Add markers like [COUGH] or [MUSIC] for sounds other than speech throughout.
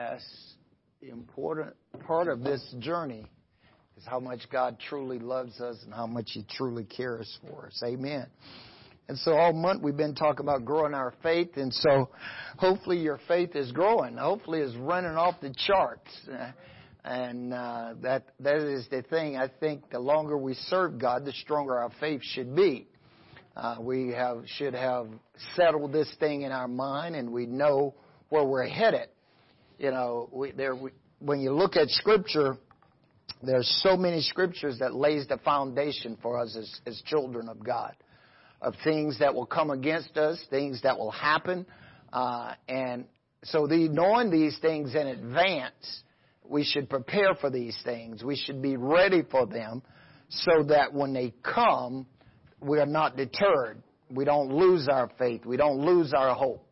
as the important part of this journey is how much God truly loves us and how much He truly cares for us. Amen. And so all month we've been talking about growing our faith, and so hopefully your faith is growing. Hopefully it's running off the charts. And uh, that that is the thing. I think the longer we serve God, the stronger our faith should be. Uh, we have should have settled this thing in our mind, and we know where we're headed. You know, we, there we, when you look at Scripture, there's so many scriptures that lays the foundation for us as, as children of God, of things that will come against us, things that will happen, uh, and so the knowing these things in advance we should prepare for these things. We should be ready for them so that when they come, we are not deterred. We don't lose our faith. We don't lose our hope.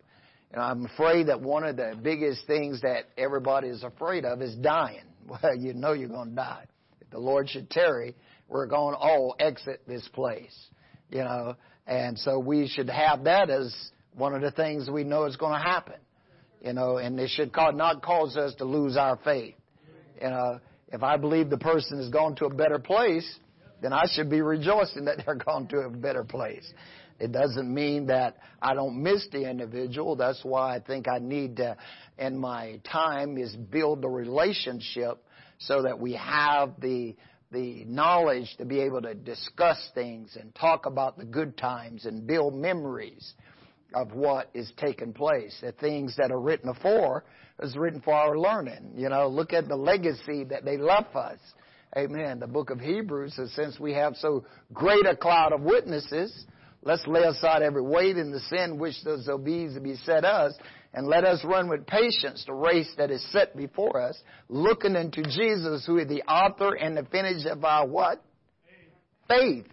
And I'm afraid that one of the biggest things that everybody is afraid of is dying. [LAUGHS] Well, you know you're going to die. If the Lord should tarry, we're going to all exit this place. You know, and so we should have that as one of the things we know is going to happen. You know, and it should not cause us to lose our faith. You know, if I believe the person has gone to a better place, then I should be rejoicing that they're gone to a better place. It doesn't mean that I don't miss the individual. That's why I think I need to, in my time, is build the relationship so that we have the the knowledge to be able to discuss things and talk about the good times and build memories of what is taking place. The things that are written for is written for our learning. You know, look at the legacy that they left us. Amen. The book of Hebrews says, since we have so great a cloud of witnesses, let's lay aside every weight and the sin which does obese beset us, and let us run with patience the race that is set before us, looking unto Jesus, who is the author and the finish of our what? Faith.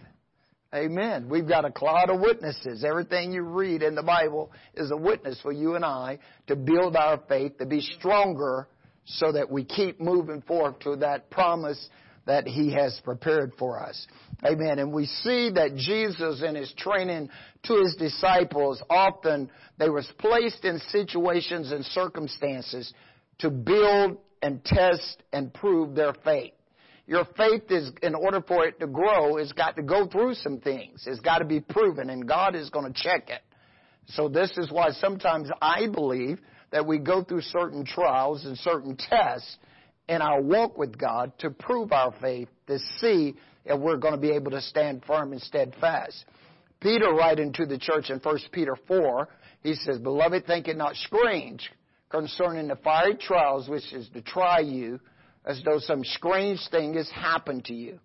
Amen. We've got a cloud of witnesses. Everything you read in the Bible is a witness for you and I to build our faith, to be stronger so that we keep moving forward to that promise that He has prepared for us. Amen. And we see that Jesus in His training to His disciples, often they was placed in situations and circumstances to build and test and prove their faith. Your faith is, in order for it to grow, it's got to go through some things. It's got to be proven, and God is going to check it. So this is why sometimes I believe that we go through certain trials and certain tests in our walk with God to prove our faith, to see if we're going to be able to stand firm and steadfast. Peter, writing to the church in 1 Peter 4, he says, Beloved, think it not strange concerning the fiery trials which is to try you, as though some strange thing has happened to you.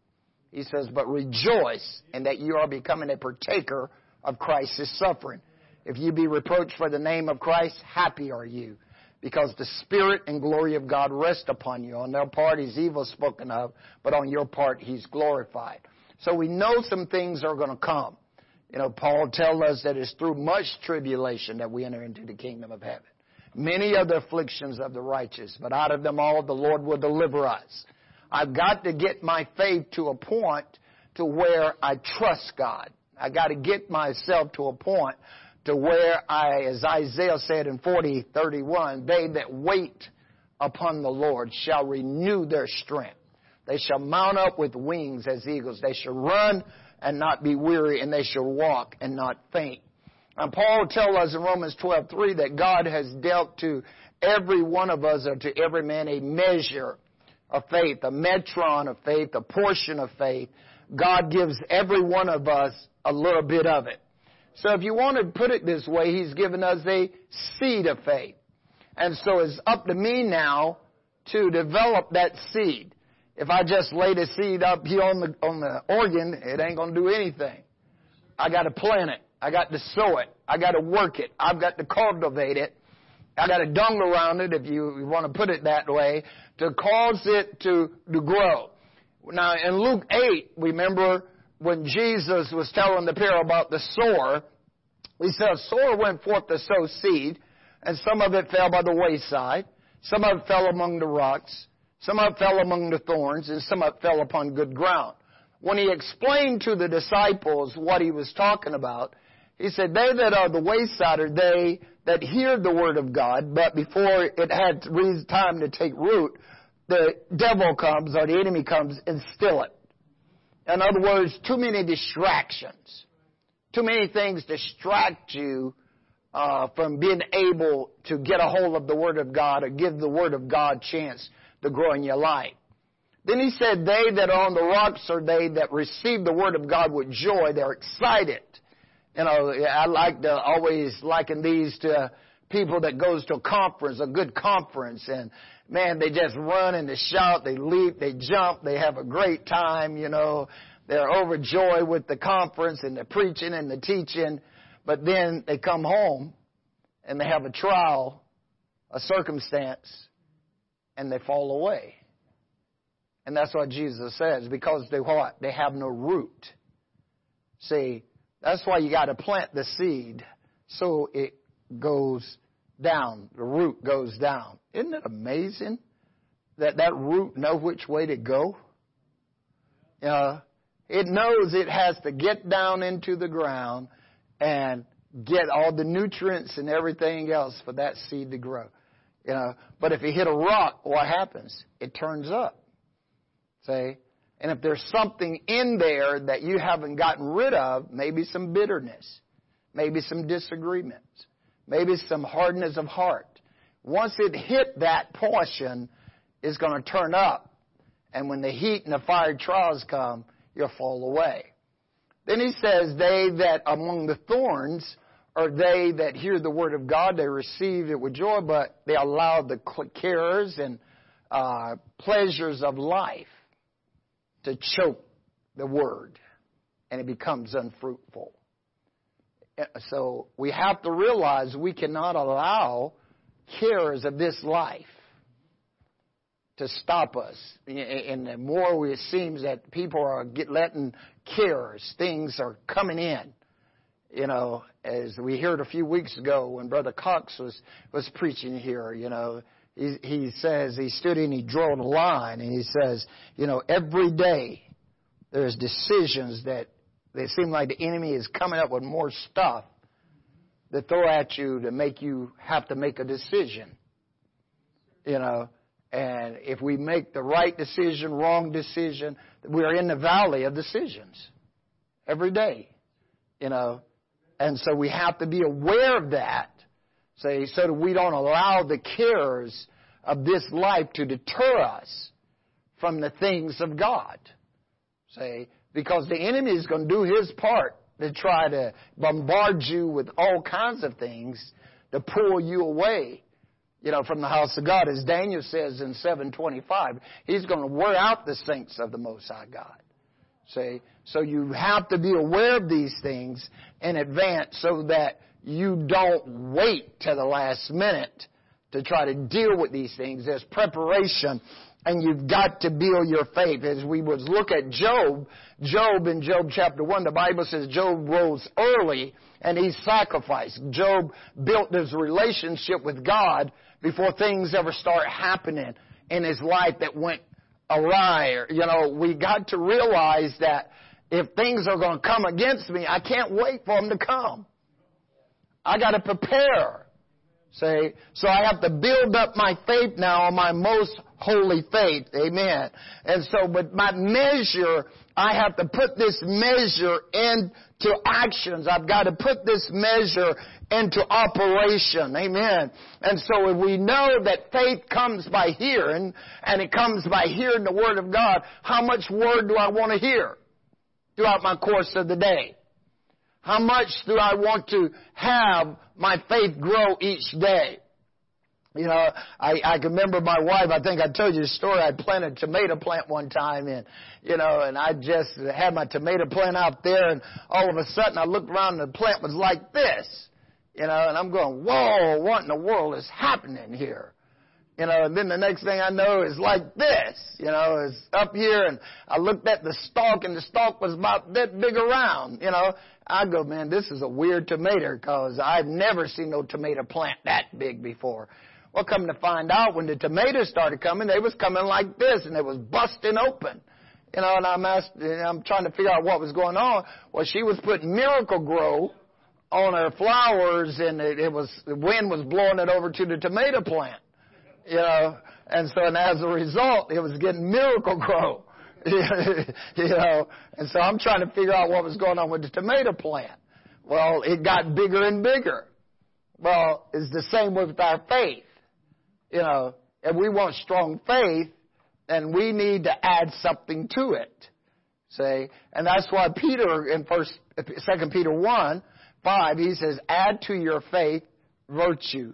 He says, but rejoice in that you are becoming a partaker of Christ's suffering. If you be reproached for the name of Christ, happy are you, because the Spirit and glory of God rest upon you. On their part, He's evil spoken of, but on your part, He's glorified. So we know some things are going to come. You know, Paul tells us that it's through much tribulation that we enter into the kingdom of heaven. Many are the afflictions of the righteous, but out of them all the Lord will deliver us. I've got to get my faith to a point to where I trust God. I got to get myself to a point to where I, as Isaiah said in 40:31, they that wait upon the Lord shall renew their strength. They shall mount up with wings as eagles. They shall run and not be weary, and they shall walk and not faint. And Paul tells us in Romans 12:3 that God has dealt to every one of us or to every man a measure of faith, a metron of faith, a portion of faith. God gives every one of us a little bit of it. So if you want to put it this way, He's given us a seed of faith. And so it's up to me now to develop that seed. If I just lay the seed up here on the, on the organ, it ain't going to do anything. I got to plant it. I got to sow it. I got to work it. I've got to cultivate it. I got to dung around it, if you want to put it that way, to cause it to, to grow. Now, in Luke 8, remember when Jesus was telling the parable about the sower, he said, a sower went forth to sow seed, and some of it fell by the wayside, some of it fell among the rocks, some of it fell among the thorns, and some of it fell upon good ground. When he explained to the disciples what he was talking about, He said, they that are the wayside are they that hear the word of God, but before it had time to take root, the devil comes or the enemy comes and steal it. In other words, too many distractions. Too many things distract you uh, from being able to get a hold of the Word of God or give the Word of God chance to grow in your life. Then he said, they that are on the rocks are they that receive the Word of God with joy. They're excited. You know, I like to always liken these to people that goes to a conference, a good conference, and man, they just run and they shout, they leap, they jump, they have a great time, you know. They're overjoyed with the conference and the preaching and the teaching, but then they come home and they have a trial, a circumstance, and they fall away. And that's what Jesus says, because they what? They have no root. See, that's why you got to plant the seed so it goes down. The root goes down. Isn't it amazing that that root know which way to go? Uh, it knows it has to get down into the ground and get all the nutrients and everything else for that seed to grow. You know, but if you hit a rock, what happens? It turns up. See? And if there's something in there that you haven't gotten rid of, maybe some bitterness, maybe some disagreements, maybe some hardness of heart. Once it hit that portion, it's going to turn up. And when the heat and the fire trials come, you'll fall away. Then he says, they that among the thorns are they that hear the word of God, they receive it with joy, but they allow the cares and uh, pleasures of life to choke the word, and it becomes unfruitful. So we have to realize we cannot allow cares of this life to stop us. And the more it seems that people are get, letting cares, things are coming in. You know, as we heard a few weeks ago when Brother Cox was, was preaching here, you know, he, he says, he stood and he drew a line and he says, you know, every day there's decisions that they seem like the enemy is coming up with more stuff to throw at you to make you have to make a decision. You know, and if we make the right decision, wrong decision, we're in the valley of decisions every day. You know, and so we have to be aware of that Say, so that we don't allow the cares of this life to deter us from the things of God. Say, because the enemy is going to do his part to try to bombard you with all kinds of things to pull you away, you know, from the house of God. As Daniel says in 725, he's going to wear out the saints of the Most High God. See? So you have to be aware of these things in advance so that you don't wait to the last minute to try to deal with these things. There's preparation and you've got to build your faith. As we would look at Job, Job in Job chapter 1, the Bible says Job rose early and he sacrificed. Job built his relationship with God before things ever start happening in his life that went awry. You know, we got to realize that if things are going to come against me, I can't wait for them to come. I got to prepare. Say, so I have to build up my faith now on my most holy faith. Amen. And so, but my measure, I have to put this measure into actions. I've got to put this measure into operation. Amen. And so if we know that faith comes by hearing, and it comes by hearing the Word of God. How much Word do I want to hear throughout my course of the day? How much do I want to have my faith grow each day? You know, I, I can remember my wife, I think I told you the story, I planted a tomato plant one time and, you know, and I just had my tomato plant out there and all of a sudden I looked around and the plant was like this. You know, and I'm going, whoa, what in the world is happening here? You know, and then the next thing I know is like this, you know, is up here and I looked at the stalk and the stalk was about that big around, you know. I go, man, this is a weird tomato because I've never seen no tomato plant that big before. Well, come to find out, when the tomatoes started coming, they was coming like this and they was busting open. You know, and I'm asked, I'm trying to figure out what was going on. Well, she was putting Miracle-Gro on her flowers and it, it was, the wind was blowing it over to the tomato plant. You know, and so, and as a result, it was getting Miracle-Gro. [LAUGHS] you know, and so I'm trying to figure out what was going on with the tomato plant. Well, it got bigger and bigger. Well, it's the same with our faith. You know, and we want strong faith, then we need to add something to it. See? And that's why Peter in first, second Peter 1, 5, he says, add to your faith virtue.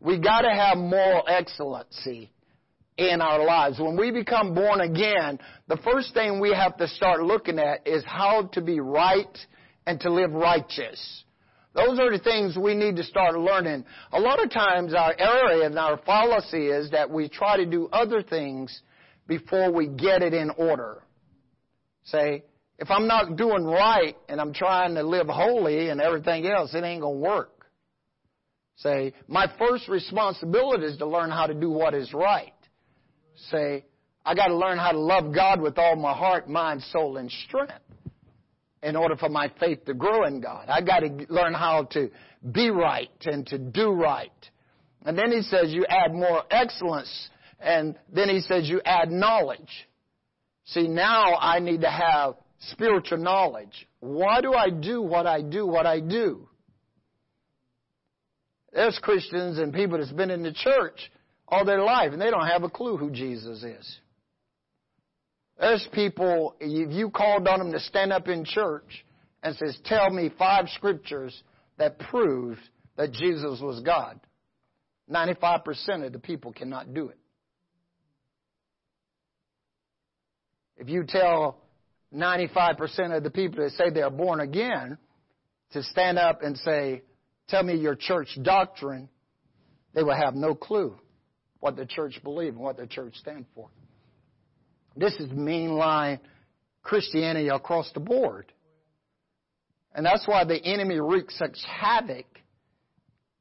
We gotta have moral excellency in our lives. When we become born again, the first thing we have to start looking at is how to be right and to live righteous. Those are the things we need to start learning. A lot of times our error and our fallacy is that we try to do other things before we get it in order. Say, if I'm not doing right and I'm trying to live holy and everything else, it ain't gonna work. Say, my first responsibility is to learn how to do what is right. Say, I gotta learn how to love God with all my heart, mind, soul, and strength in order for my faith to grow in God. I got to learn how to be right and to do right. And then he says you add more excellence. And then he says you add knowledge. See, now I need to have spiritual knowledge. Why do I do what I do, what I do? There's Christians and people that's been in the church all their life and they don't have a clue who Jesus is. There's people, if you called on them to stand up in church and says, tell me five scriptures that prove that Jesus was God. 95% of the people cannot do it. If you tell 95% of the people that say they're born again to stand up and say, tell me your church doctrine, they will have no clue what the church believes and what the church stands for. This is mainline Christianity across the board. And that's why the enemy wreaks such havoc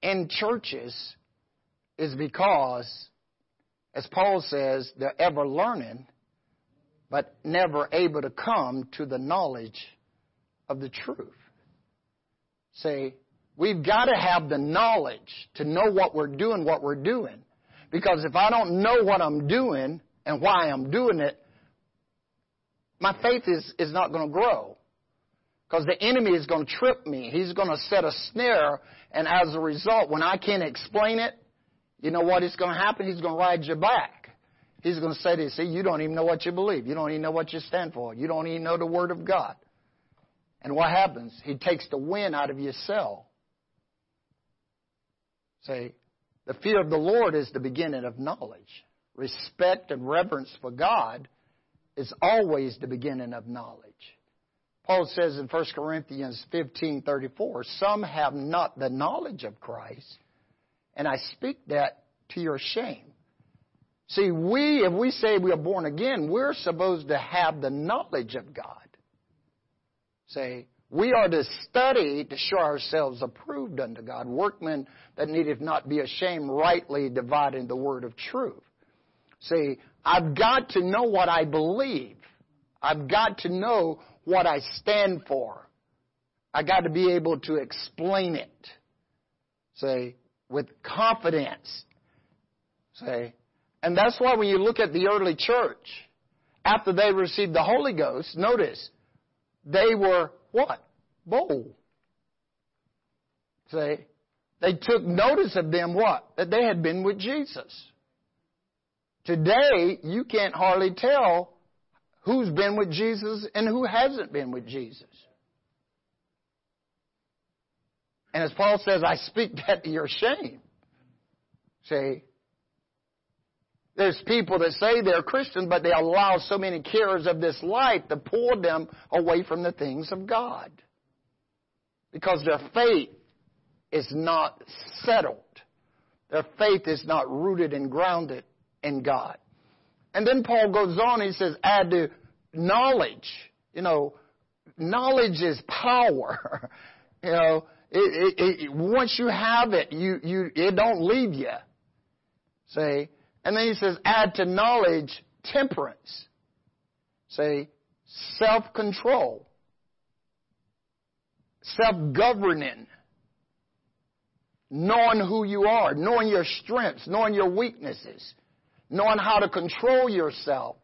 in churches is because, as Paul says, they're ever learning, but never able to come to the knowledge of the truth. Say, we've got to have the knowledge to know what we're doing, what we're doing. Because if I don't know what I'm doing, and why I'm doing it, my faith is, is not going to grow. Because the enemy is going to trip me. He's going to set a snare, and as a result, when I can't explain it, you know what is going to happen? He's going to ride your back. He's going to say to you, see, you don't even know what you believe. You don't even know what you stand for. You don't even know the Word of God. And what happens? He takes the wind out of your sail. Say, the fear of the Lord is the beginning of knowledge respect and reverence for God is always the beginning of knowledge. Paul says in 1 Corinthians 15:34, "Some have not the knowledge of Christ, and I speak that to your shame." See, we if we say we are born again, we're supposed to have the knowledge of God. Say, we are to study to show ourselves approved unto God, workmen that needeth not be ashamed, rightly dividing the word of truth. See, I've got to know what I believe. I've got to know what I stand for. I got to be able to explain it. Say, with confidence. Say, and that's why when you look at the early church, after they received the Holy Ghost, notice, they were what? Bold. Say, they took notice of them what? That they had been with Jesus. Today, you can't hardly tell who's been with Jesus and who hasn't been with Jesus. And as Paul says, I speak [LAUGHS] that to your shame. See, there's people that say they're Christians, but they allow so many cares of this life to pull them away from the things of God. Because their faith is not settled. Their faith is not rooted and grounded in God. And then Paul goes on, he says, add to knowledge. You know, knowledge is power. [LAUGHS] you know, it, it, it, once you have it, you, you, it don't leave you. See? And then he says, add to knowledge temperance. Say, self-control. Self-governing. knowing who you are, knowing your strengths, knowing your weaknesses, knowing how to control yourself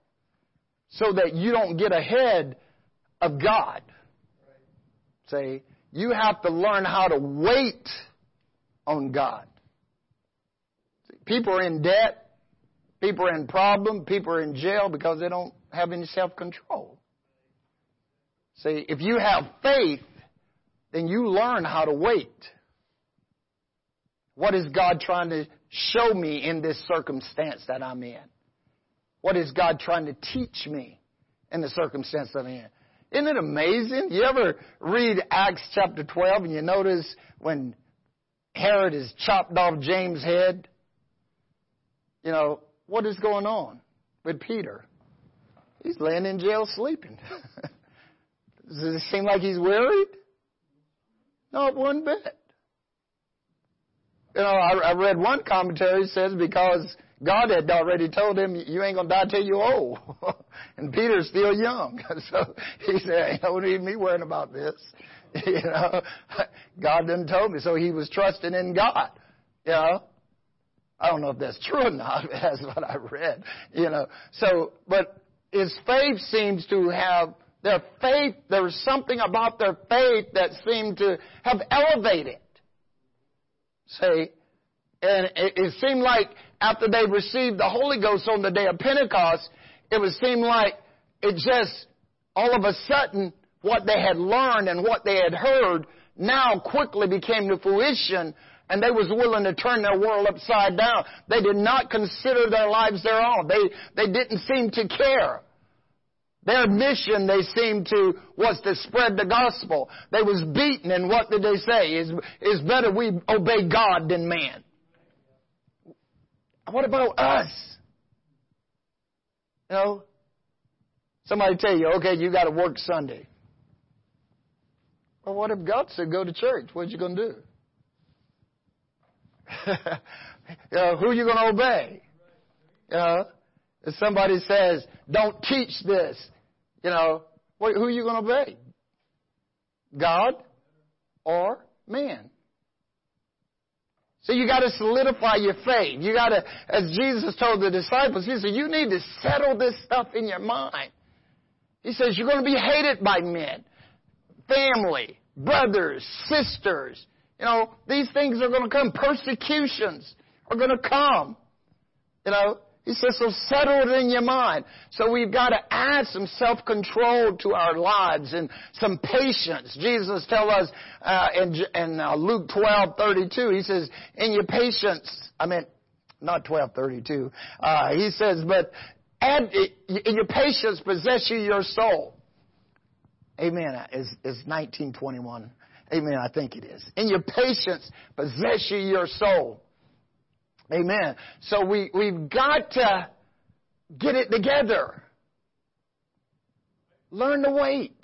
so that you don't get ahead of God. Say, you have to learn how to wait on God. People are in debt. People are in problem. People are in jail because they don't have any self-control. See, if you have faith, then you learn how to wait. What is God trying to show me in this circumstance that I'm in? What is God trying to teach me in the circumstance I'm in? Isn't it amazing? You ever read Acts chapter 12 and you notice when Herod has chopped off James' head? You know, what is going on with Peter? He's laying in jail sleeping. [LAUGHS] Does it seem like he's worried? Not one bit. You know, I, I read one commentary says because God had already told him you ain't gonna die till you're old, [LAUGHS] and Peter's still young. [LAUGHS] so he said, "Ain't no need me worrying about this." [LAUGHS] you know, God didn't tell me, so he was trusting in God. You know, I don't know if that's true or not. That's what I read. You know, so but his faith seems to have their faith. There was something about their faith that seemed to have elevated See? And it, it seemed like after they received the Holy Ghost on the day of Pentecost, it would seem like it just, all of a sudden, what they had learned and what they had heard now quickly became to fruition and they was willing to turn their world upside down. They did not consider their lives their own. They, they didn't seem to care. Their mission, they seemed to, was to spread the gospel. They was beaten, and what did they say? It's, it's better we obey God than man. What about us? You know, somebody tell you, okay, you got to work Sunday. Well, what if God said go to church? What you to do? [LAUGHS] you know, who you to obey? You know, if somebody says, don't teach this, you know, who are you going to obey? God or man? So you got to solidify your faith. You got to, as Jesus told the disciples, He said, you need to settle this stuff in your mind. He says, you're going to be hated by men, family, brothers, sisters. You know, these things are going to come. Persecutions are going to come. You know, he says, so settle it in your mind. So we've got to add some self-control to our lives and some patience. Jesus tells us uh, in, in uh, Luke 12, 32, he says, in your patience, I mean, not 12, 32, uh, he says, but add, in your patience possess you your soul. Amen. Is, is 1921. Amen. I think it is. In your patience possess you your soul. Amen. So we, we've got to get it together. Learn to wait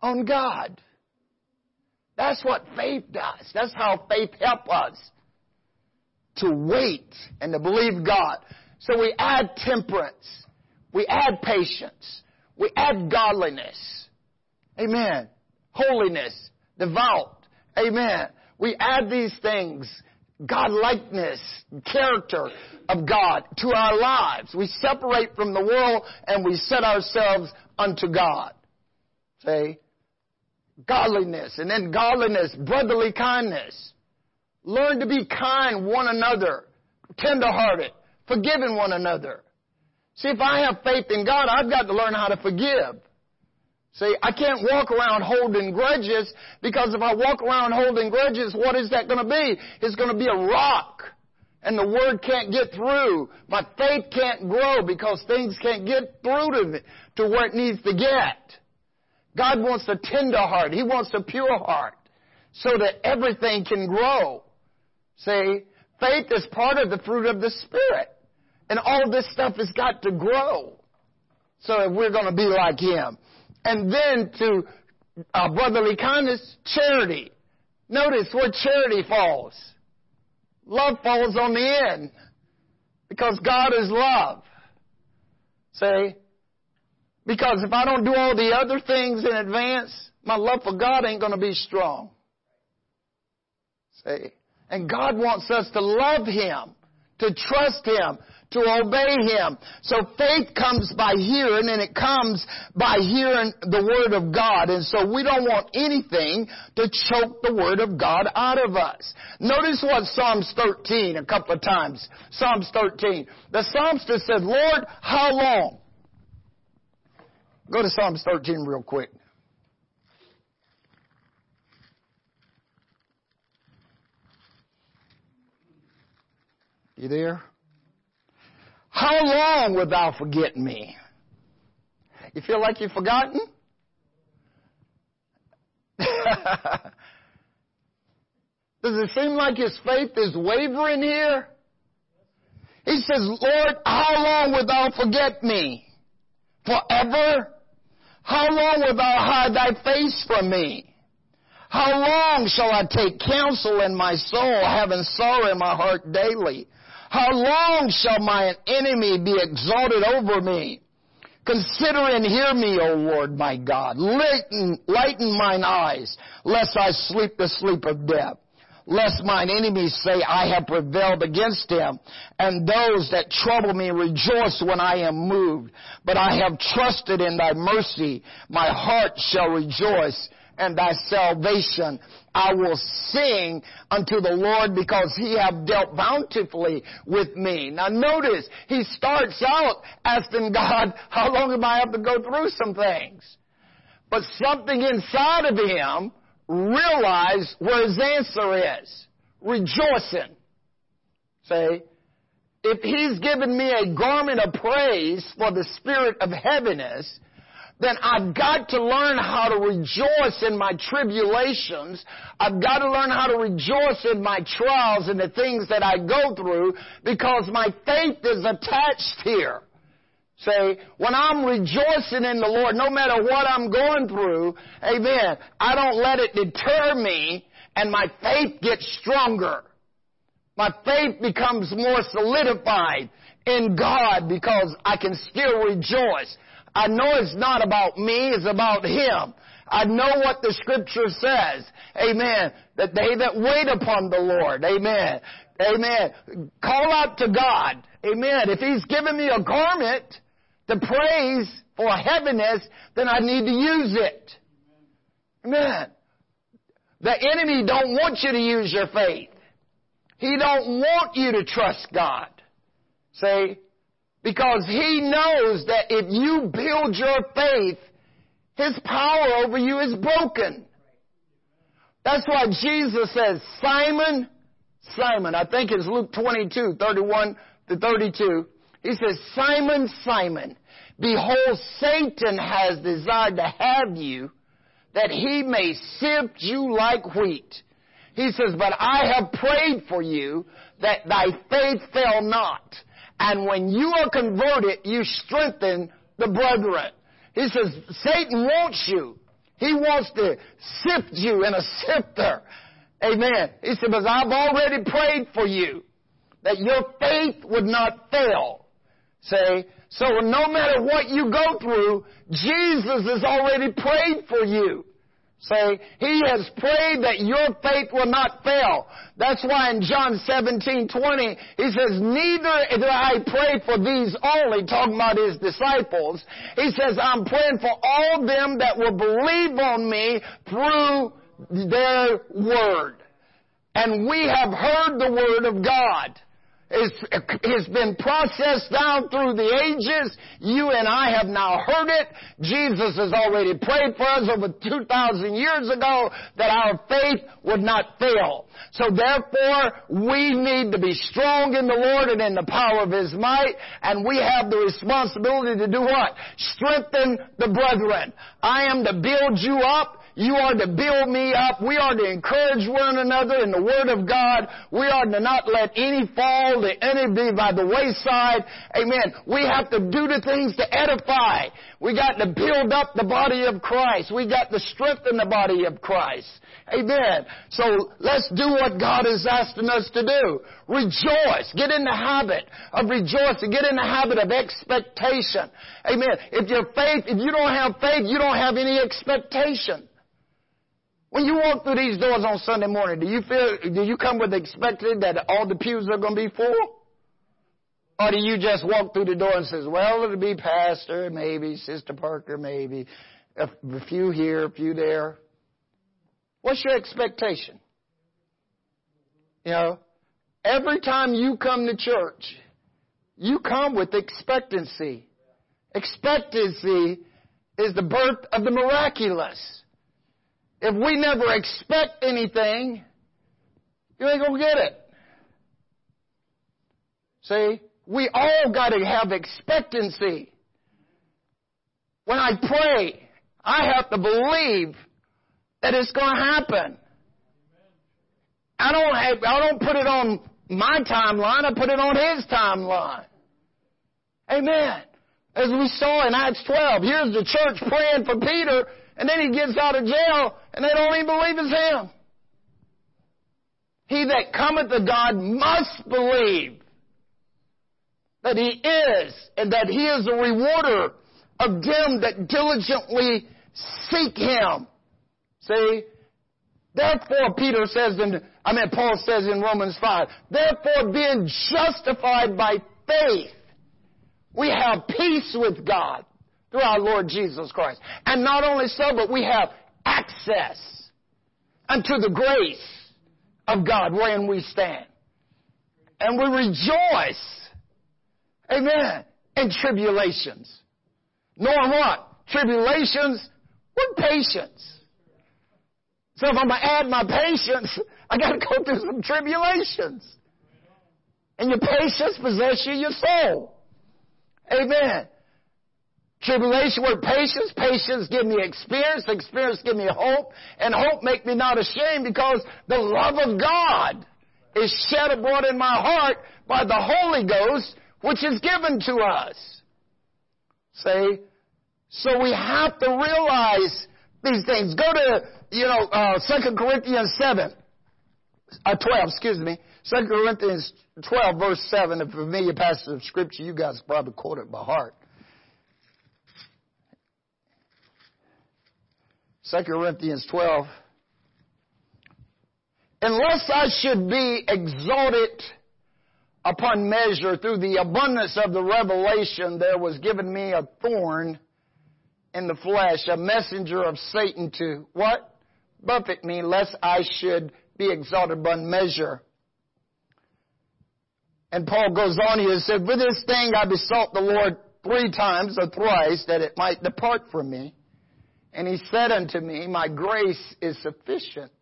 on God. That's what faith does. That's how faith helps us to wait and to believe God. So we add temperance. We add patience. We add godliness. Amen. Holiness. Devout. Amen. We add these things God likeness, character of God to our lives. We separate from the world and we set ourselves unto God. Say, godliness, and then godliness, brotherly kindness. Learn to be kind one another, tenderhearted, forgiving one another. See, if I have faith in God, I've got to learn how to forgive. See, I can't walk around holding grudges because if I walk around holding grudges, what is that going to be? It's going to be a rock. And the word can't get through. My faith can't grow because things can't get through to, to where it needs to get. God wants a tender heart. He wants a pure heart so that everything can grow. See, faith is part of the fruit of the Spirit. And all this stuff has got to grow. So if we're going to be like Him. And then to uh, brotherly kindness, charity. Notice where charity falls. Love falls on the end. Because God is love. Say, because if I don't do all the other things in advance, my love for God ain't going to be strong. See? And God wants us to love Him, to trust Him, to obey Him. So faith comes by hearing and it comes by hearing the Word of God. And so we don't want anything to choke the Word of God out of us. Notice what Psalms 13 a couple of times. Psalms 13. The psalmist said, Lord, how long? Go to Psalms 13 real quick. You there? How long wilt thou forget me? You feel like you've forgotten? [LAUGHS] Does it seem like his faith is wavering here? He says, Lord, how long wilt thou forget me? Forever? How long wilt thou hide thy face from me? How long shall I take counsel in my soul, having sorrow in my heart daily? How long shall my enemy be exalted over me? Consider and hear me, O Lord my God. Lighten, lighten mine eyes, lest I sleep the sleep of death. Lest mine enemies say, I have prevailed against him, and those that trouble me rejoice when I am moved. But I have trusted in thy mercy. My heart shall rejoice and thy salvation. I will sing unto the Lord because he have dealt bountifully with me. Now notice, he starts out asking God, [LAUGHS] how long am I have to go through some things? But something inside of him realized where his answer is. Rejoicing. Say, if he's given me a garment of praise for the spirit of heaviness, then I've got to learn how to rejoice in my tribulations. I've got to learn how to rejoice in my trials and the things that I go through because my faith is attached here. Say, when I'm rejoicing in the Lord, no matter what I'm going through, amen, I don't let it deter me and my faith gets stronger. My faith becomes more solidified in God because I can still rejoice. I know it's not about me, it's about Him. I know what the scripture says. Amen. That they that wait upon the Lord. Amen. Amen. Call out to God. Amen. If He's given me a garment to praise for heaviness, then I need to use it. Amen. The enemy don't want you to use your faith. He don't want you to trust God. Say, because he knows that if you build your faith, his power over you is broken. That's why Jesus says, Simon, Simon, I think it's Luke 22, 31 to 32. He says, Simon, Simon, behold, Satan has desired to have you that he may sift you like wheat. He says, but I have prayed for you that thy faith fail not. And when you are converted, you strengthen the brethren. He says, Satan wants you. He wants to sift you in a sifter. Amen. He said, but I've already prayed for you that your faith would not fail. Say, so no matter what you go through, Jesus has already prayed for you. Say, He has prayed that your faith will not fail. That's why in John 17, 20, He says, neither do I pray for these only, talking about His disciples. He says, I'm praying for all them that will believe on me through their word. And we have heard the word of God has been processed down through the ages. You and I have now heard it. Jesus has already prayed for us over 2,000 years ago that our faith would not fail. So therefore, we need to be strong in the Lord and in the power of His might, and we have the responsibility to do what? Strengthen the brethren. I am to build you up you are to build me up. We are to encourage one another in the Word of God. We are to not let any fall, the any be by the wayside. Amen. We have to do the things to edify. We got to build up the body of Christ. We got to strengthen the body of Christ. Amen. So let's do what God is asking us to do. Rejoice. Get in the habit of rejoicing. Get in the habit of expectation. Amen. If your faith, if you don't have faith, you don't have any expectation. When you walk through these doors on Sunday morning, do you feel, do you come with expected that all the pews are going to be full? Or do you just walk through the door and says, well, it'll be pastor, maybe, Sister Parker, maybe, a few here, a few there. What's your expectation? You know, every time you come to church, you come with expectancy. Expectancy is the birth of the miraculous. If we never expect anything, you ain't gonna get it. See? We all gotta have expectancy. When I pray, I have to believe that it's gonna happen. I don't have, I don't put it on my timeline, I put it on his timeline. Amen. As we saw in Acts 12, here's the church praying for Peter, and then he gets out of jail, and they don't even believe it's him. He that cometh to God must believe that he is, and that he is a rewarder of them that diligently seek him. See? Therefore, Peter says in, I mean, Paul says in Romans 5, therefore being justified by faith, we have peace with God through our Lord Jesus Christ. And not only so, but we have access unto the grace of God wherein we stand. And we rejoice, amen, in tribulations. Knowing what? Tribulations with patience. So if I'm going to add my patience, [LAUGHS] I got to go through some tribulations. And your patience possesses you your soul. Amen. Tribulation with patience, patience give me experience, experience give me hope, and hope make me not ashamed because the love of God is shed abroad in my heart by the Holy Ghost, which is given to us. See? So we have to realize these things. Go to, you know, uh, 2 Corinthians 7, uh, 12, excuse me. 2 Corinthians 12, verse 7, a familiar passage of Scripture. You guys probably quote it by heart. 2 Corinthians 12. Unless I should be exalted upon measure through the abundance of the revelation, there was given me a thorn in the flesh, a messenger of Satan to what? Buffet me, lest I should be exalted beyond measure. And Paul goes on here and said, For this thing I besought the Lord three times or thrice that it might depart from me. And he said unto me, My grace is sufficient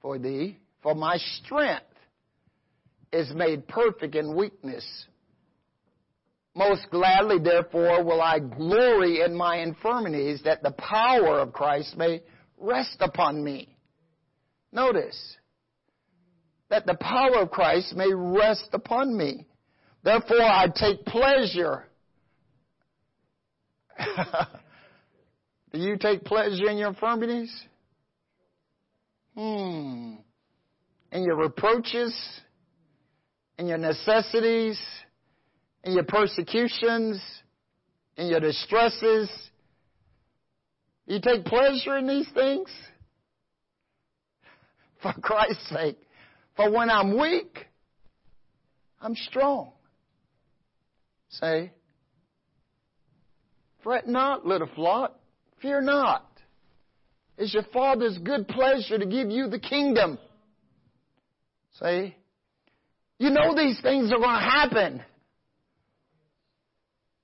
for thee, for my strength is made perfect in weakness. Most gladly, therefore, will I glory in my infirmities, that the power of Christ may rest upon me. Notice, that the power of Christ may rest upon me. Therefore, I take pleasure. [LAUGHS] Do you take pleasure in your infirmities? Hmm. In your reproaches? In your necessities? in your persecutions, in your distresses. You take pleasure in these things? [LAUGHS] For Christ's sake. For when I'm weak, I'm strong. Say, fret not, little flock, fear not. It's your Father's good pleasure to give you the kingdom. Say, you know these things are going to happen.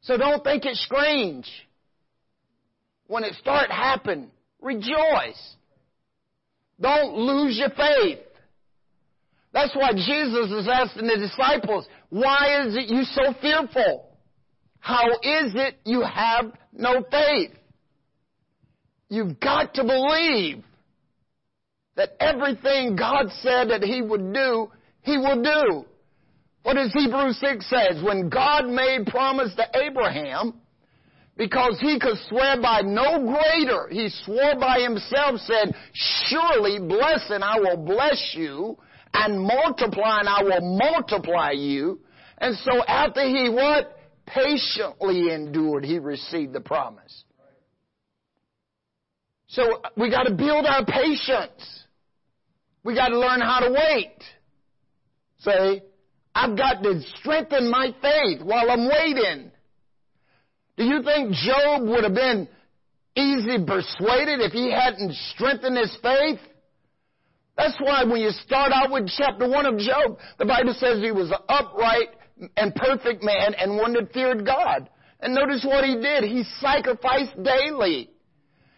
So don't think it's strange. When it start happen, rejoice. Don't lose your faith. That's why Jesus is asking the disciples, why is it you so fearful? How is it you have no faith? You've got to believe that everything God said that He would do, He will do. What does Hebrews 6 says? When God made promise to Abraham, because he could swear by no greater, he swore by himself, said, surely bless and I will bless you, and multiply and I will multiply you. And so after he what? Patiently endured, he received the promise. So uh, we got to build our patience. We got to learn how to wait. Say, I've got to strengthen my faith while I'm waiting. Do you think Job would have been easy persuaded if he hadn't strengthened his faith? That's why when you start out with chapter 1 of Job, the Bible says he was an upright and perfect man and one that feared God. And notice what he did. He sacrificed daily.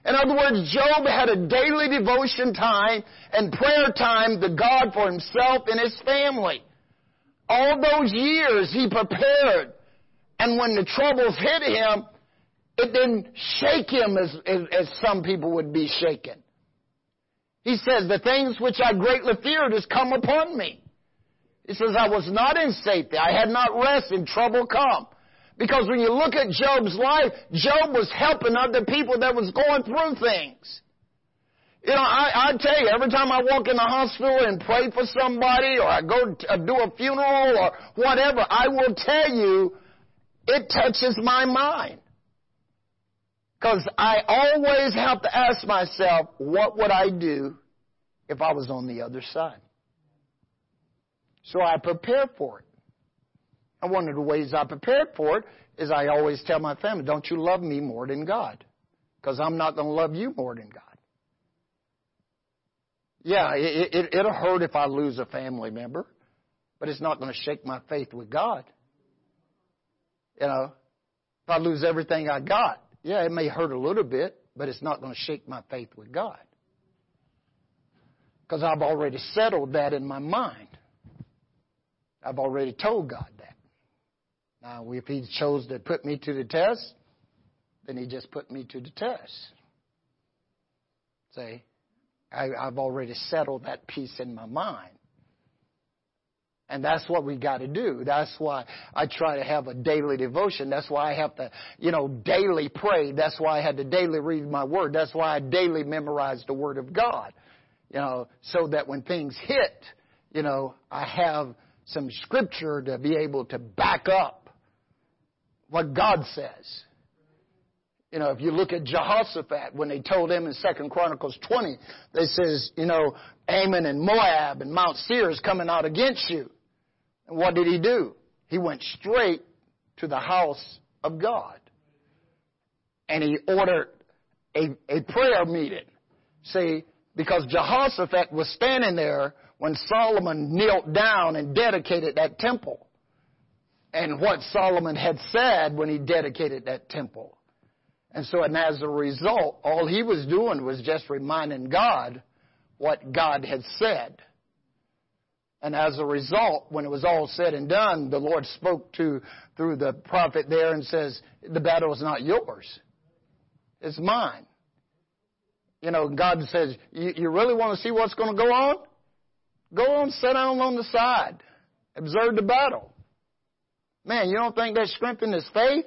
In other words, Job had a daily devotion time and prayer time to God for himself and his family. All those years he prepared. And when the troubles hit him, it didn't shake him as, as, as some people would be shaken. He says, the things which I greatly feared has come upon me. He says, I was not in safety. I had not rest and trouble come. Because when you look at Job's life, Job was helping other people that was going through things. You know, I, I tell you, every time I walk in the hospital and pray for somebody, or I go to uh, do a funeral, or whatever, I will tell you, it touches my mind. Because I always have to ask myself, what would I do if I was on the other side? So I prepare for it. And one of the ways I prepared for it is I always tell my family, don't you love me more than God? Because I'm not going to love you more than God. Yeah, it, it, it'll hurt if I lose a family member, but it's not going to shake my faith with God. You know, if I lose everything I got, yeah, it may hurt a little bit, but it's not going to shake my faith with God. Because I've already settled that in my mind. I've already told God that. Now, if He chose to put me to the test, then He just put me to the test. See? I, I've already settled that piece in my mind. And that's what we got to do. That's why I try to have a daily devotion. That's why I have to, you know, daily pray. That's why I had to daily read my word. That's why I daily memorize the word of God. You know, so that when things hit, you know, I have some scripture to be able to back up what God says. You know, if you look at Jehoshaphat, when they told him in Second Chronicles 20, they says, you know, Ammon and Moab and Mount Seir is coming out against you. And what did he do? He went straight to the house of God. And he ordered a, a prayer meeting. See, because Jehoshaphat was standing there when Solomon knelt down and dedicated that temple. And what Solomon had said when he dedicated that temple. And so, and as a result, all he was doing was just reminding God what God had said. And as a result, when it was all said and done, the Lord spoke to, through the prophet there and says, the battle is not yours. It's mine. You know, God says, you, you really want to see what's going to go on? Go on, sit down on the side. Observe the battle. Man, you don't think that strengthens his faith?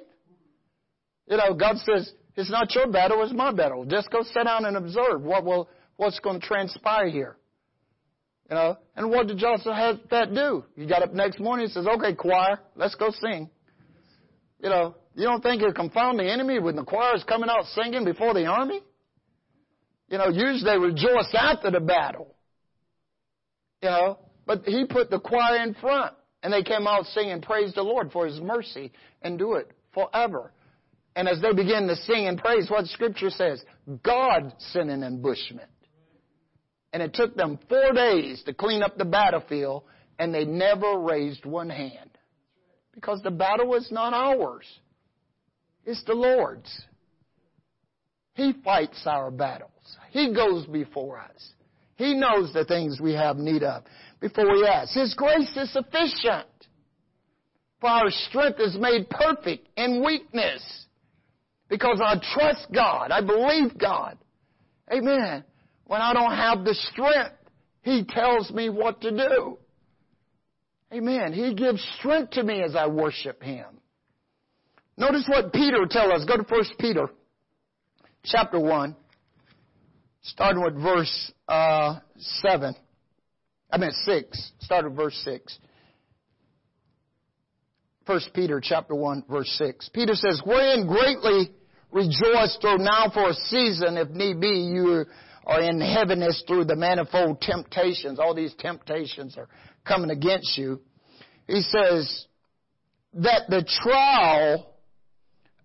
You know, God says, it's not your battle, it's my battle. Just go sit down and observe what will, what's going to transpire here. You know, and what did Jehoshaphat do? He got up next morning and says, okay, choir, let's go sing. You know, you don't think you confound the enemy when the choir is coming out singing before the army? You know, usually they rejoice after the battle. You know, but he put the choir in front and they came out singing, praise the Lord for his mercy and do it forever. And as they begin to sing and praise, what Scripture says, God sent an ambushment. And it took them four days to clean up the battlefield, and they never raised one hand. Because the battle was not ours. It's the Lord's. He fights our battles. He goes before us. He knows the things we have need of before we ask. His grace is sufficient. For our strength is made perfect in weakness because I trust God. I believe God. Amen. When I don't have the strength, He tells me what to do. Amen. He gives strength to me as I worship Him. Notice what Peter tells us. Go to 1 Peter chapter 1, starting with verse uh, 7. I mean 6. Start with verse 6. 1 Peter chapter 1 verse 6. Peter says, Wherein greatly rejoice through now for a season, if need be, you are in heaviness through the manifold temptations. All these temptations are coming against you. He says that the trial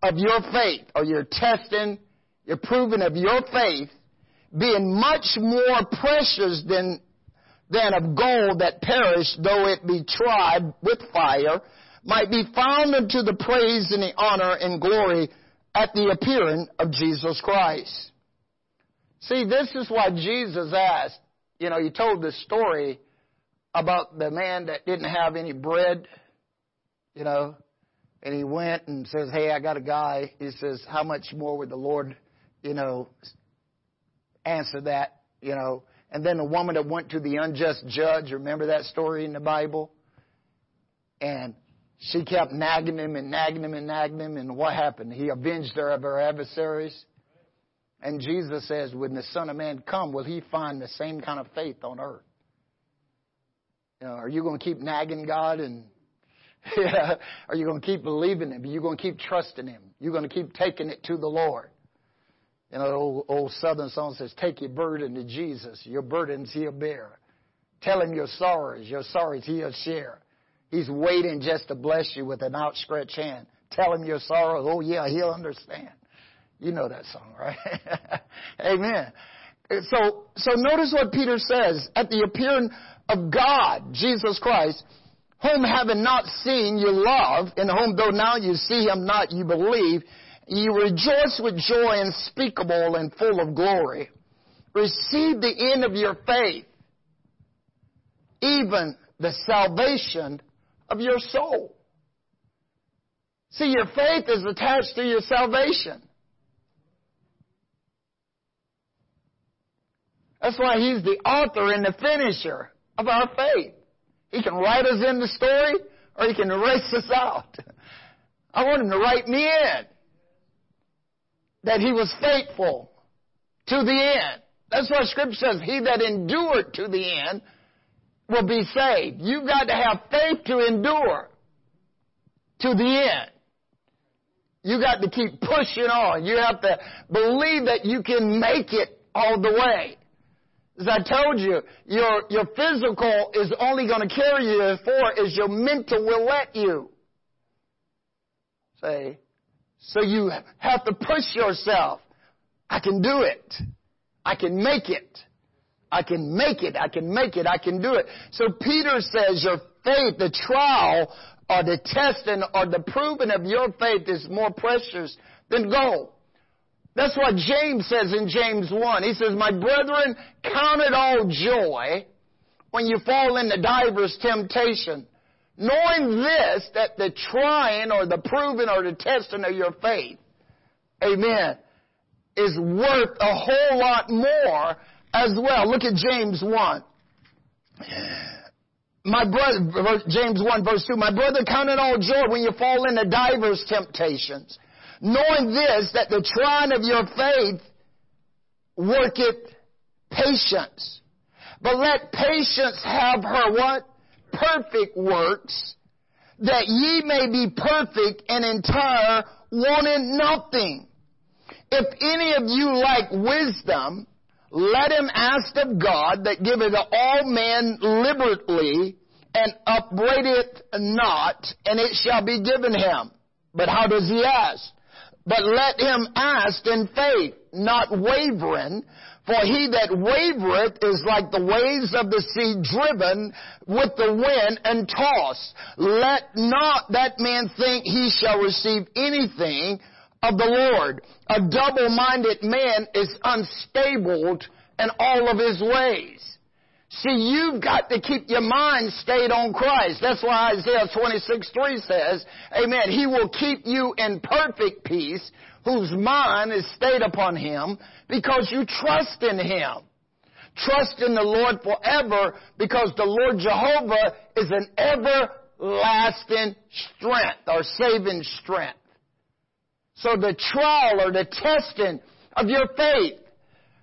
of your faith, or your testing, your proving of your faith, being much more precious than, than of gold that perished, though it be tried with fire, might be found unto the praise and the honor and glory at the appearing of Jesus Christ. See, this is why Jesus asked, you know, he told this story about the man that didn't have any bread, you know, and he went and says, Hey, I got a guy. He says, How much more would the Lord, you know, answer that, you know? And then the woman that went to the unjust judge, remember that story in the Bible? And she kept nagging him and nagging him and nagging him, and what happened? He avenged her of her adversaries. And Jesus says, when the Son of Man come, will he find the same kind of faith on earth? You know, are you going to keep nagging God and yeah, [LAUGHS] are you going to keep believing Him? Are you going to keep trusting Him? You're going to keep taking it to the Lord. You know, old, old Southern song says, "Take your burden to Jesus. Your burdens He'll bear. Tell Him your sorrows. Your sorrows He'll share. He's waiting just to bless you with an outstretched hand. Tell Him your sorrows. Oh yeah, He'll understand. You know that song, right? [LAUGHS] Amen. So, so notice what Peter says. At the appearing of God, Jesus Christ, whom having not seen you love, in whom though now you see him not, you believe, you rejoice with joy unspeakable and full of glory. Receive the end of your faith, even the salvation of your soul. See, your faith is attached to your salvation. That's why he's the author and the finisher of our faith. He can write us in the story or he can erase us out. [LAUGHS] I want him to write me in. That he was faithful to the end. That's why scripture says, he that endured to the end will be saved. You've got to have faith to endure to the end. You got to keep pushing on. You have to believe that you can make it all the way. As I told you, your, your physical is only going to carry you as far as your mental will let you. Say, so you have to push yourself. I can do it. I can make it. I can make it. I can make it. I can do it. So Peter says your faith, the trial or the testing or the proving of your faith is more precious than gold. That's what James says in James 1. He says, My brethren, count it all joy when you fall into divers temptation, knowing this, that the trying or the proving or the testing of your faith, amen, is worth a whole lot more as well. Look at James 1. My brother, James 1 verse 2, my brother count it all joy when you fall into divers temptations knowing this, that the trying of your faith worketh patience. But let patience have her what? Perfect works, that ye may be perfect and entire, wanting nothing. If any of you lack wisdom, let him ask of God that giveth all men liberally and upbraideth not, and it shall be given him. But how does he ask? But let him ask in faith, not wavering, for he that wavereth is like the waves of the sea driven with the wind and tossed. Let not that man think he shall receive anything of the Lord. A double-minded man is unstable in all of his ways. See, you've got to keep your mind stayed on Christ. That's why Isaiah 26, 3 says, Amen, He will keep you in perfect peace, whose mind is stayed upon Him, because you trust in Him. Trust in the Lord forever, because the Lord Jehovah is an everlasting strength, or saving strength. So the trial or the testing of your faith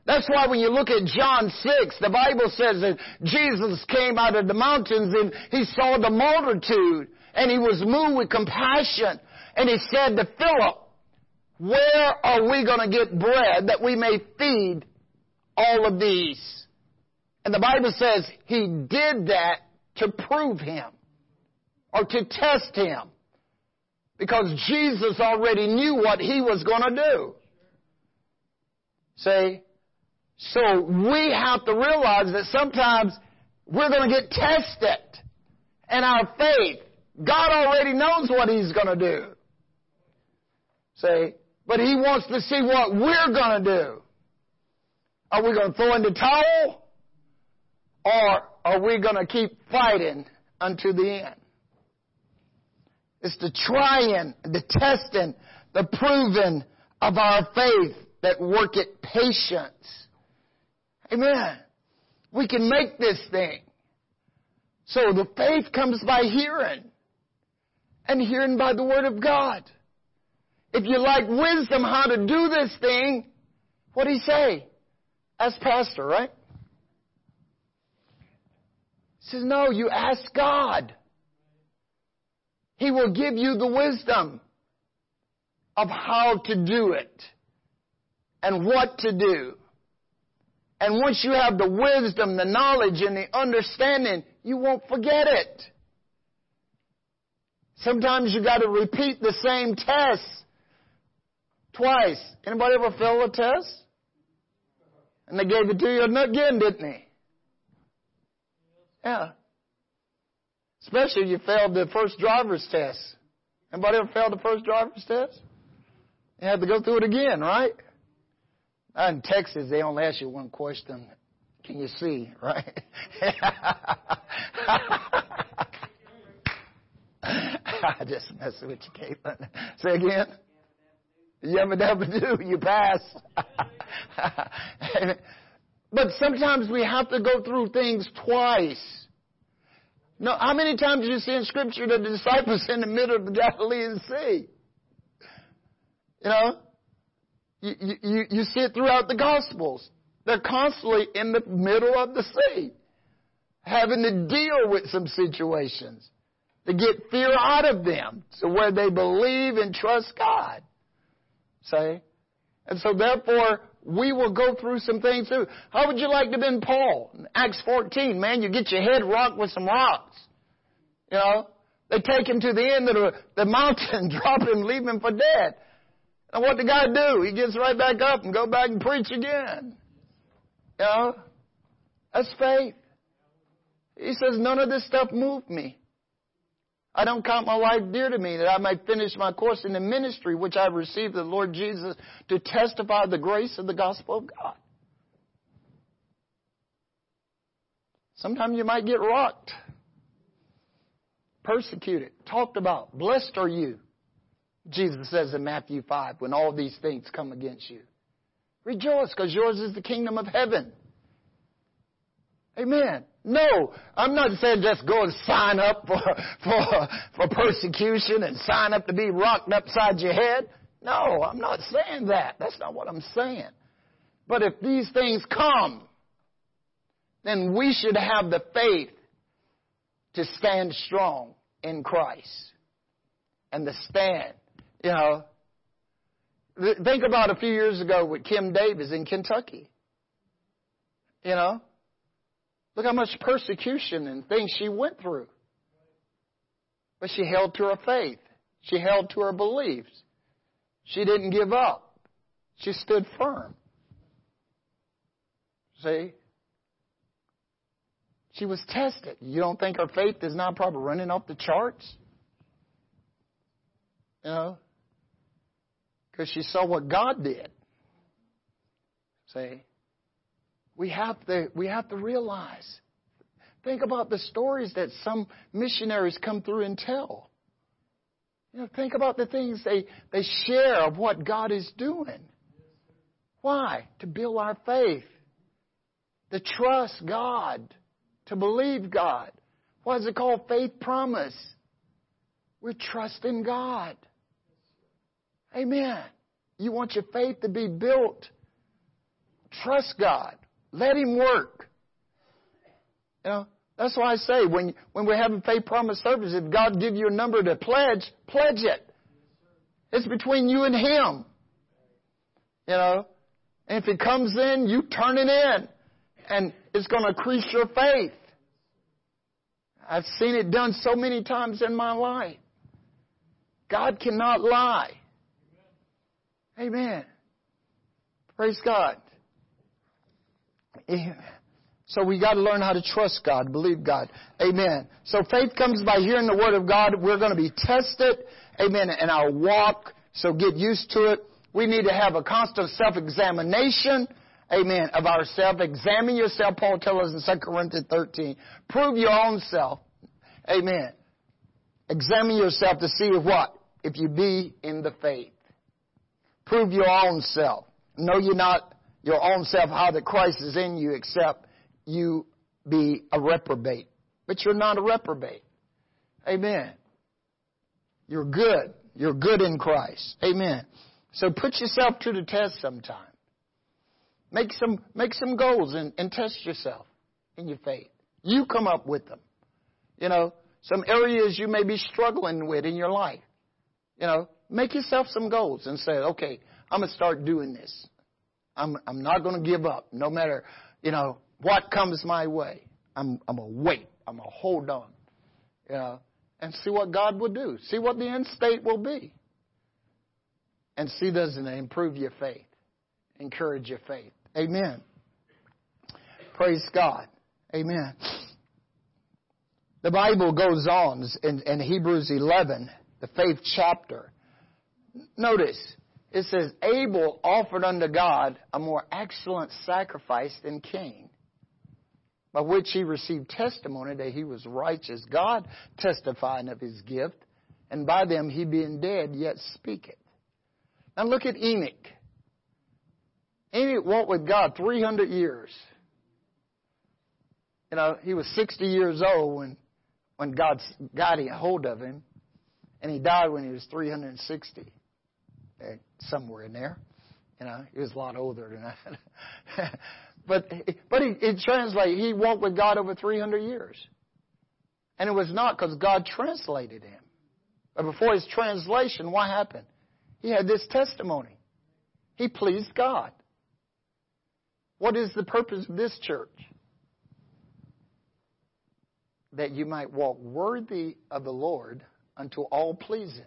that's why when you look at John 6, the Bible says that Jesus came out of the mountains and he saw the multitude and he was moved with compassion and he said to Philip, where are we going to get bread that we may feed all of these? And the Bible says he did that to prove him or to test him because Jesus already knew what he was going to do. See? So we have to realize that sometimes we're going to get tested in our faith. God already knows what he's going to do. See? But he wants to see what we're going to do. Are we going to throw in the towel? Or are we going to keep fighting unto the end? It's the trying, the testing, the proving of our faith that work at patience. Amen. We can make this thing. So the faith comes by hearing, and hearing by the Word of God. If you like wisdom how to do this thing, what do he say? Ask pastor, right? He says, no, you ask God. He will give you the wisdom of how to do it and what to do. And once you have the wisdom, the knowledge, and the understanding, you won't forget it. Sometimes you got to repeat the same test twice. Anybody ever fail a test? And they gave it to you again, didn't they? Yeah. Especially if you failed the first driver's test. Anybody ever failed the first driver's test? You had to go through it again, right? In Texas, they only ask you one question. Can you see, [LAUGHS] right? [LAUGHS] I just messing with you, Caitlin. Say again. Yabba dabba do, you pass. [LAUGHS] but sometimes we have to go through things twice. No, how many times do you see in Scripture the disciples in the middle of the Galilean Sea? You know, you, you, you see it throughout the Gospels. They're constantly in the middle of the sea, having to deal with some situations to get fear out of them to where they believe and trust God. Say? And so therefore, we will go through some things too. How would you like to have been Paul? Acts 14, man, you get your head rocked with some rocks. You know? They take him to the end of the, the mountain, [LAUGHS] drop him, leave him for dead. And what the guy do? He gets right back up and go back and preach again. You know? That's faith. He says, none of this stuff moved me. I don't count my life dear to me that I may finish my course in the ministry which I received of the Lord Jesus to testify the grace of the gospel of God. Sometimes you might get rocked, persecuted, talked about. Blessed are you, Jesus says in Matthew 5, when all these things come against you. Rejoice because yours is the kingdom of heaven. Amen. No, I'm not saying just go and sign up for, [LAUGHS] for, for persecution and sign up to be rocked upside your head. No, I'm not saying that. That's not what I'm saying. But if these things come, then we should have the faith to stand strong in Christ and to stand, you know. Think about a few years ago with Kim Davis in Kentucky. You know, Look how much persecution and things she went through. But she held to her faith. She held to her beliefs. She didn't give up. She stood firm. See? She was tested. You don't think her faith is now probably running off the charts? You know? Because she saw what God did. See? We have to, we have to realize. Think about the stories that some missionaries come through and tell. You know, think about the things they, they share of what God is doing. Why? To build our faith. To trust God. To believe God. Why is it called? Faith promise. We're trusting God. Amen. You want your faith to be built. Trust God. Let Him work. You know, that's why I say when, when we're having faith promise service, if God give you a number to pledge, pledge it. It's between you and Him. You know? And if it comes in, you turn it in. And it's going to increase your faith. I've seen it done so many times in my life. God cannot lie. Amen. Praise God. Eh, so we got to learn how to trust God, believe God. Amen. So faith comes by hearing the Word of God. We're going to be tested. Amen. In our walk. So get used to it. We need to have a constant self-examination. Amen. Of ourselves. Examine yourself, Paul tells us in 2 Corinthians 13. Prove your own self. Amen. Examine yourself to see if what? If you be in the faith. Prove your own self. Know you're not your own self, how that Christ is in you, except you be a reprobate. But you're not a reprobate. Amen. You're good. You're good in Christ. Amen. So put yourself to the test sometime. Make some, make some goals and, and test yourself in your faith. You come up with them. You know, some areas you may be struggling with in your life. You know, make yourself some goals and say, okay, I'm going to start doing this. I'm, I'm not going to give up no matter, you know, what comes my way. I'm, I'm going to wait. I'm going to hold on. You know, and see what God will do. See what the end state will be. And see doesn't it improve your faith, encourage your faith. Amen. Praise God. Amen. The Bible goes on in, in Hebrews 11, the faith chapter. Notice, it says, Abel offered unto God a more excellent sacrifice than Cain, by which he received testimony that he was righteous, God testifying of his gift, and by them he being dead yet speaketh. Now look at Enoch. Enoch walked with God 300 years. You know, he was 60 years old when when God got a hold of him, and he died when he was 360, eh, somewhere in there. You know, he was a lot older than that. [LAUGHS] but but he, it translates. He walked with God over 300 years, and it was not because God translated him. But before his translation, what happened? He had this testimony. He pleased God. What is the purpose of this church? that you might walk worthy of the Lord unto all pleasing,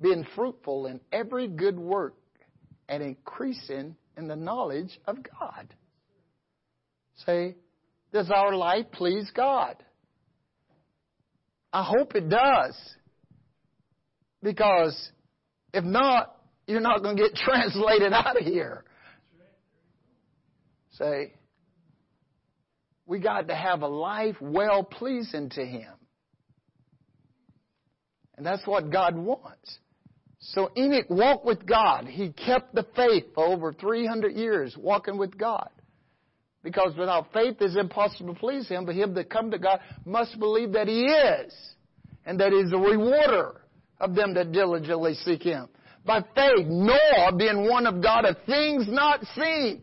being fruitful in every good work and increasing in the knowledge of God. Say, does our life please God? I hope it does. Because if not, you're not going to get [LAUGHS] translated out of here. Say, we got to have a life well pleasing to Him. And that's what God wants. So Enoch walked with God. He kept the faith for over 300 years, walking with God. Because without faith it's impossible to please Him, but him that come to God must believe that He is, and that He's a rewarder of them that diligently seek Him. By faith, Noah being one of God of things not seen,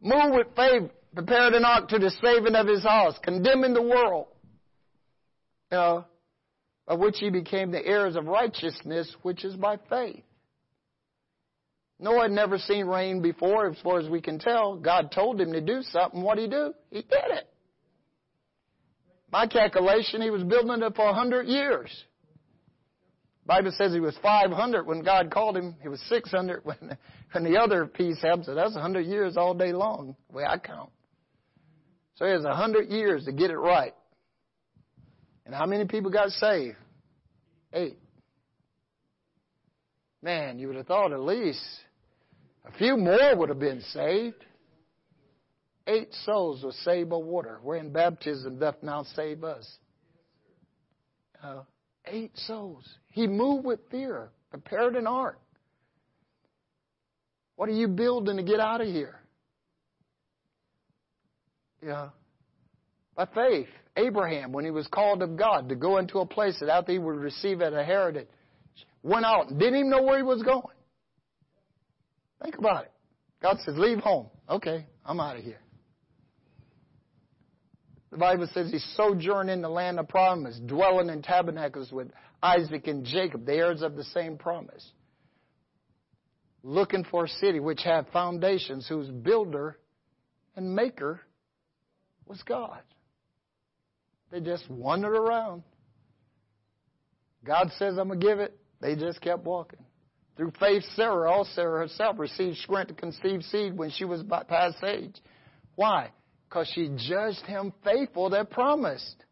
moved with faith, prepared an ark to the saving of his house, condemning the world, you know, of which he became the heirs of righteousness, which is by faith. Noah had never seen rain before, as far as we can tell. God told him to do something. What did he do? He did it. My calculation, he was building it for a hundred years. Bible says he was 500 when God called him. He was 600 when, [LAUGHS] when the other piece happened. So that's 100 years all day long, the way I count. So it has a hundred years to get it right. And how many people got saved? Eight. Man, you would have thought at least a few more would have been saved. Eight souls were saved by water, wherein baptism doth now save us. Uh, eight souls. He moved with fear, prepared an ark. What are you building to get out of here? Yeah. By faith, Abraham, when he was called of God to go into a place that after he would receive as a heritage, went out and didn't even know where he was going. Think about it. God says, leave home. Okay, I'm out of here. The Bible says he sojourned in the land of promise, dwelling in tabernacles with Isaac and Jacob, the heirs of the same promise. looking for a city which had foundations, whose builder and maker was God. They just wandered around. God says, I'm going to give it. They just kept walking. Through faith, Sarah, Sarah herself, received strength to conceive seed when she was past age. Why? Because she judged him faithful that promised.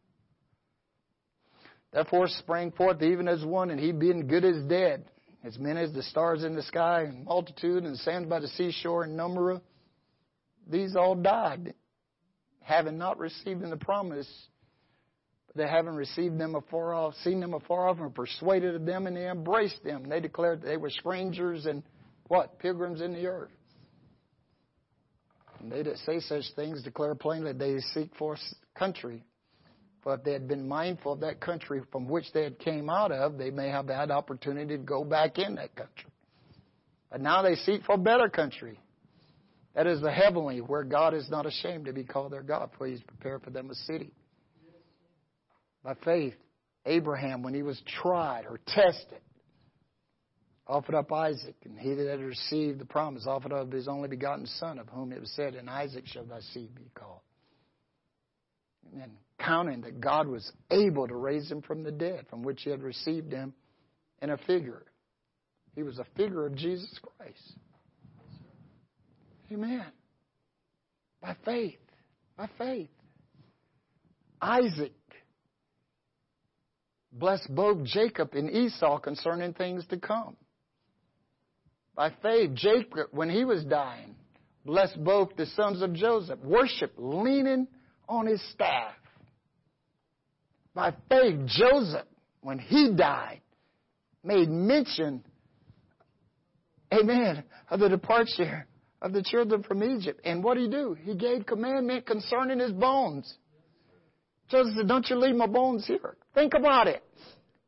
Therefore sprang forth even as one, and he being good as dead, as many as the stars in the sky, and multitude, and sands by the seashore, and number of these all died, having not received in the promise, they having received them afar off, seen them afar off, and persuaded of them, and they embraced them. They declared that they were strangers and what? Pilgrims in the earth. And they that say such things declare plainly that they seek for country. But if they had been mindful of that country from which they had came out of, they may have had opportunity to go back in that country. But now they seek for a better country. That is the heavenly, where God is not ashamed to be called their God, for He's prepared for them a city. By faith, Abraham, when he was tried or tested, offered up Isaac, and he that had received the promise offered up his only begotten Son, of whom it was said, In Isaac shall thy seed be called. And counting that God was able to raise him from the dead, from which he had received him in a figure. He was a figure of Jesus Christ. Amen. By faith. By faith. Isaac blessed both Jacob and Esau concerning things to come. By faith, Jacob, when he was dying, blessed both the sons of Joseph, worship leaning on his staff. By faith, Joseph, when he died, made mention, amen, of the departure of the children from Egypt. And what did he do? He gave commandment concerning his bones. Joseph said, Don't you leave my bones here. Think about it.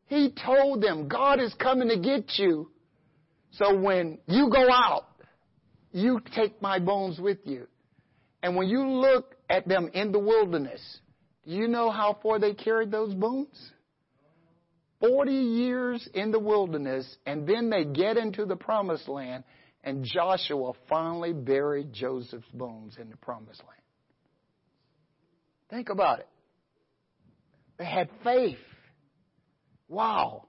He told them, God is coming to get you. So when you go out, you take my bones with you. And when you look at them in the wilderness, do you know how far they carried those bones? 40 years in the wilderness, and then they get into the promised land, and Joshua finally buried Joseph's bones in the promised land. Think about it. They had faith. Wow.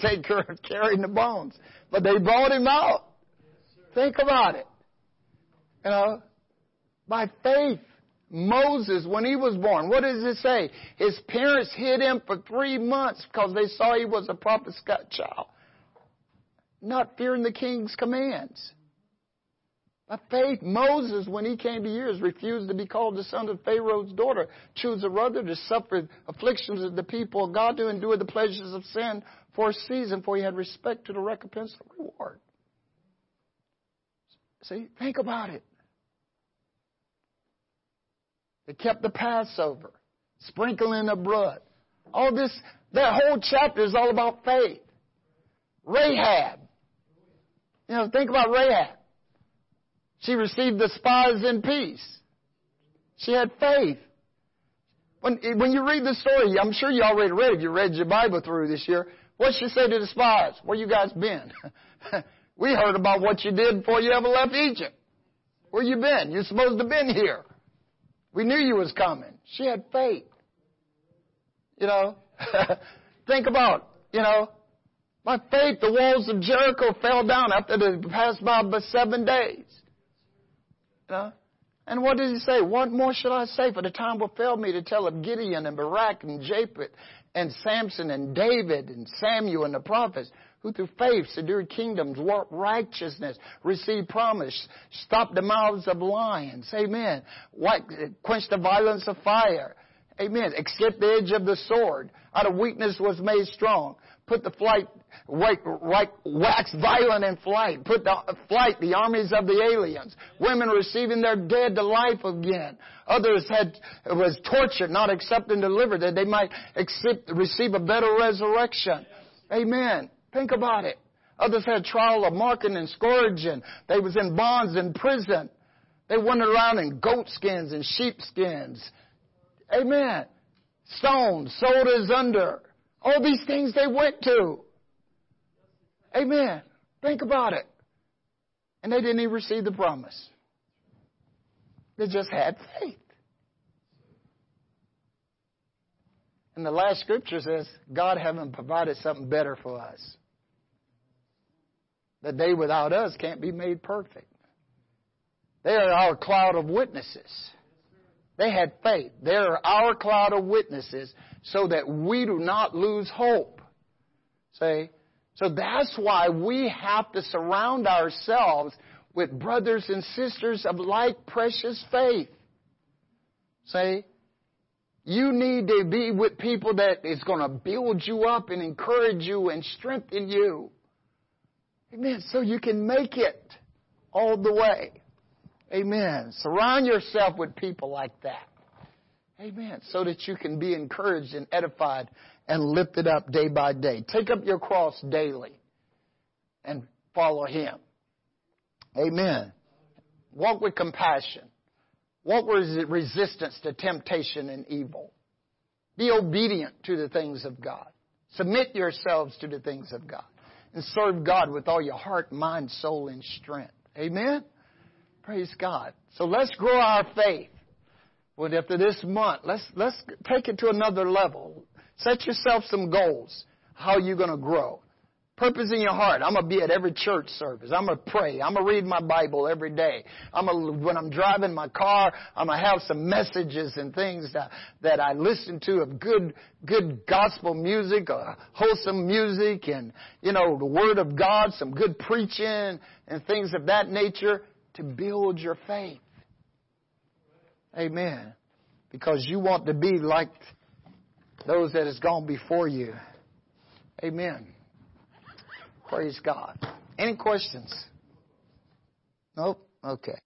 Take care of carrying the bones. But they brought him out. Think about it. You know, by faith, Moses, when he was born, what does it say? His parents hid him for three months because they saw he was a prophet's child, not fearing the king's commands. By faith, Moses, when he came to years, refused to be called the son of Pharaoh's daughter, chose rather to suffer afflictions of the people of God to endure the pleasures of sin for a season, for he had respect to the recompense of reward. See, think about it. They kept the Passover, sprinkling the blood. All this, that whole chapter is all about faith. Rahab. You know, think about Rahab. She received the spies in peace. She had faith. When, when you read the story, I'm sure you already read it. You read your Bible through this year. What she say to the spies? Where you guys been? [LAUGHS] we heard about what you did before you ever left Egypt. Where you been? You're supposed to have been here. We knew you was coming. She had faith. You know, [LAUGHS] think about, you know, by faith the walls of Jericho fell down after they passed by but seven days. And what does he say? What more should I say? For the time will fail me to tell of Gideon and Barak and Jephthah and Samson and David and Samuel and the prophets who through faith subdued kingdoms, worked righteousness, received promise, stopped the mouths of lions. Amen. quenched the violence of fire. Amen. Escaped the edge of the sword. Out of weakness was made strong. Put the flight, wax violent in flight. Put the uh, flight the armies of the aliens. Women receiving their dead to life again. Others had, was tortured, not accepting delivered, that they might accept, receive a better resurrection. Amen. Think about it. Others had trial of marking and scourging. They was in bonds in prison. They wandered around in goat skins and sheep skins. Amen. Stones, sold as under. All these things they went to. Amen. Think about it. And they didn't even receive the promise. They just had faith. And the last scripture says, God haven't provided something better for us. That they without us can't be made perfect. They are our cloud of witnesses. They had faith. They are our cloud of witnesses so that we do not lose hope. Say, so that's why we have to surround ourselves with brothers and sisters of like precious faith. Say, you need to be with people that is going to build you up and encourage you and strengthen you. Amen. So you can make it all the way. Amen. Surround yourself with people like that. Amen. So that you can be encouraged and edified and lifted up day by day. Take up your cross daily and follow Him. Amen. Walk with compassion. Walk with resistance to temptation and evil. Be obedient to the things of God. Submit yourselves to the things of God. And serve God with all your heart, mind, soul, and strength. Amen? Praise God. So let's grow our faith. Well, after this month, let's, let's take it to another level. Set yourself some goals. How are you going to grow? Purpose in your heart. I'm gonna be at every church service. I'm gonna pray. I'm gonna read my Bible every day. I'm gonna, when I'm driving my car, I'm gonna have some messages and things that, that I listen to of good, good gospel music, or wholesome music, and you know the Word of God, some good preaching and things of that nature to build your faith. Amen. Because you want to be like those that has gone before you. Amen. Praise God. Any questions? Nope? Okay.